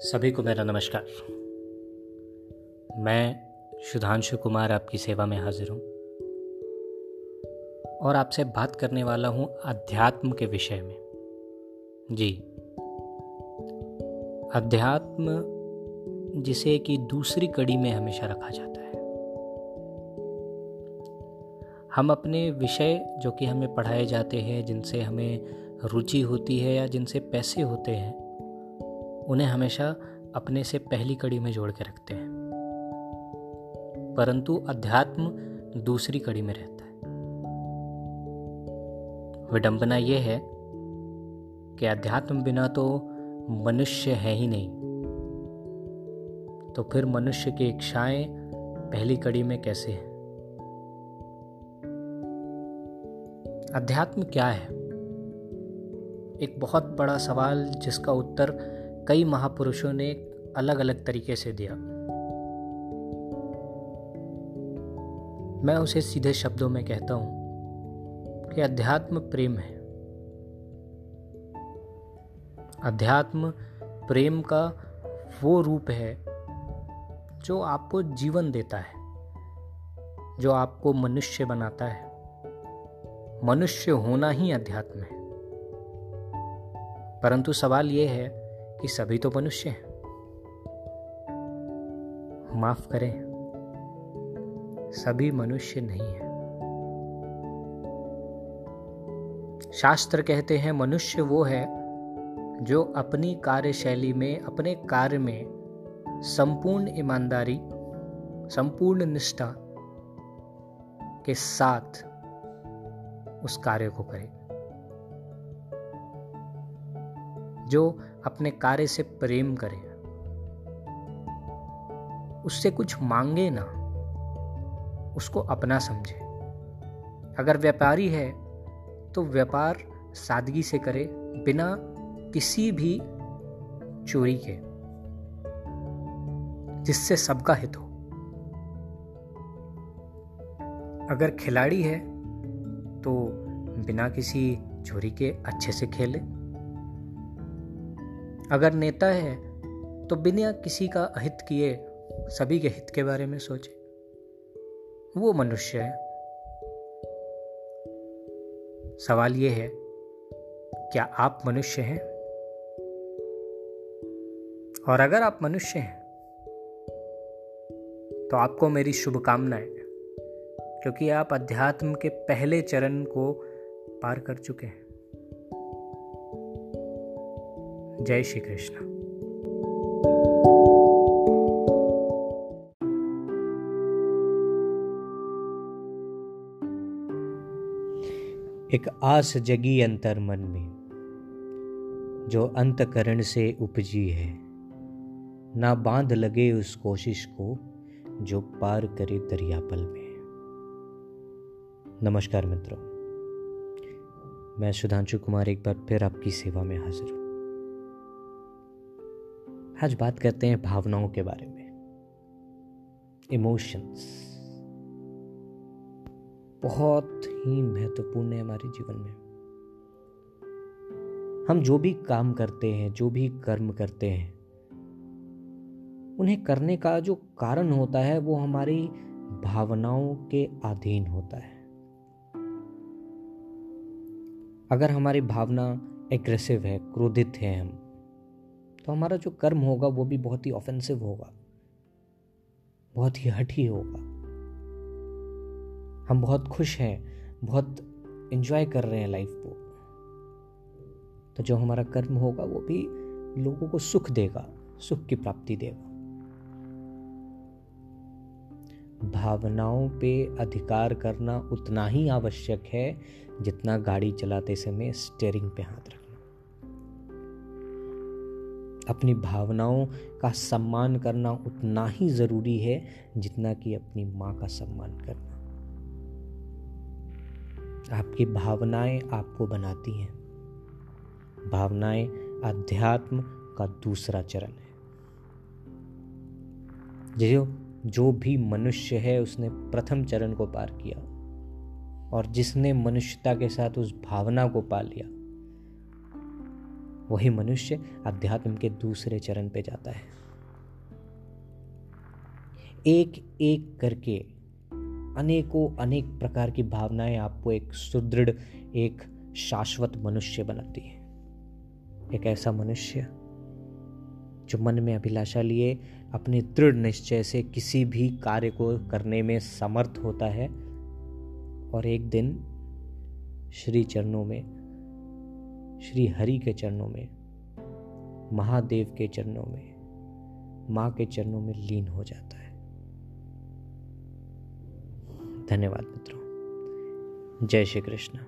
सभी को मेरा नमस्कार। मैं सुधांशु कुमार आपकी सेवा में हाजिर हूँ और आपसे बात करने वाला हूँ अध्यात्म के विषय में। जी। अध्यात्म जिसे कि दूसरी कड़ी में हमेशा रखा जाता है। हम अपने विषय जो कि हमें पढ़ाए जाते हैं, जिनसे हमें रुचि होती है या जिनसे पैसे होते हैं उन्हें हमेशा अपने से पहली कड़ी में जोड़ के रखते हैं। परंतु अध्यात्म दूसरी कड़ी में रहता है। विडंबना यह है कि अध्यात्म बिना तो मनुष्य है ही नहीं। तो फिर मनुष्य की इच्छाएँ पहली कड़ी में कैसे है? अध्यात्म क्या है? एक बहुत बड़ा सवाल जिसका उत्तर कई महापुरुषों ने अलग अलग तरीके से दिया। मैं उसे सीधे शब्दों में कहता हूँ कि अध्यात्म प्रेम है। अध्यात्म प्रेम का वो रूप है जो आपको जीवन देता है, जो आपको मनुष्य बनाता है। मनुष्य होना ही अध्यात्म है। परंतु सवाल यह है कि सभी तो मनुष्य हैं। माफ़ करें, सभी मनुष्य नहीं है। शास्त्र कहते हैं, मनुष्य वो है जो अपनी कार्यशैली में, अपने कार्य में संपूर्ण ईमानदारी, संपूर्ण निष्ठा के साथ उस कार्य को करे। जो अपने कार्य से प्रेम करे। उससे कुछ मांगे ना, उसको अपना समझे। अगर व्यापारी है तो व्यापार सादगी से करे, बिना किसी भी चोरी के, जिससे सबका हित हो। अगर खिलाड़ी है तो बिना किसी चोरी के अच्छे से खेले। अगर नेता है तो बिना किसी का अहित किए सभी के हित के बारे में सोचे। वो मनुष्य है। सवाल ये है, क्या आप मनुष्य हैं? और अगर आप मनुष्य हैं तो आपको मेरी शुभकामनाएँ, क्योंकि आप अध्यात्म के पहले चरण को पार कर चुके हैं। जय श्री कृष्ण। एक आस जगी अंतर मन में, जो अंतकरण से उपजी है, ना बाँध लगे उस कोशिश को जो पार करे दरियापल में। नमस्कार मित्रों, मैं सुधांशु कुमार एक बार फिर आपकी सेवा में हाजिर हूँ। आज बात करते हैं भावनाओं के बारे में। इमोशंस बहुत ही महत्वपूर्ण है हमारे जीवन में। हम जो भी काम करते हैं, जो भी कर्म करते हैं, उन्हें करने का जो कारण होता है, वो हमारी भावनाओं के अधीन होता है। अगर हमारी भावना एग्रेसिव है, क्रोधित है हम तो हमारा जो कर्म होगा वो भी बहुत ही ऑफेंसिव होगा। बहुत ही हठी होगा। हम बहुत खुश हैं, बहुत इंजॉय कर रहे हैं लाइफ को। तो जो हमारा कर्म होगा वो भी लोगों को सुख देगा, सुख की प्राप्ति देगा। भावनाओं पे अधिकार करना उतना ही आवश्यक है जितना गाड़ी चलाते समय स्टेयरिंग पे हाथ रखना। अपनी भावनाओं का सम्मान करना उतना ही ज़रूरी है जितना कि अपनी माँ का सम्मान करना। आपकी भावनाएँ आपको बनाती हैं। भावनाएँ अध्यात्म का दूसरा चरण है। जो जो भी मनुष्य है, उसने प्रथम चरण को पार किया और जिसने मनुष्यता के साथ उस भावना को पा लिया वही मनुष्य अध्यात्म के दूसरे चरण पे जाता है। एक एक करके अनेकों अनेक प्रकार की भावनाएँ आपको एक सुदृढ़, एक शाश्वत मनुष्य बनाती है। एक ऐसा मनुष्य जो मन में अभिलाषा लिए, अपने दृढ़ निश्चय से किसी भी कार्य को करने में समर्थ होता है और एक दिन श्री चरणों में श्री हरि के चरणों में, महादेव के चरणों में, माँ के चरणों में लीन हो जाता है। धन्यवाद मित्रों। जय श्री कृष्ण।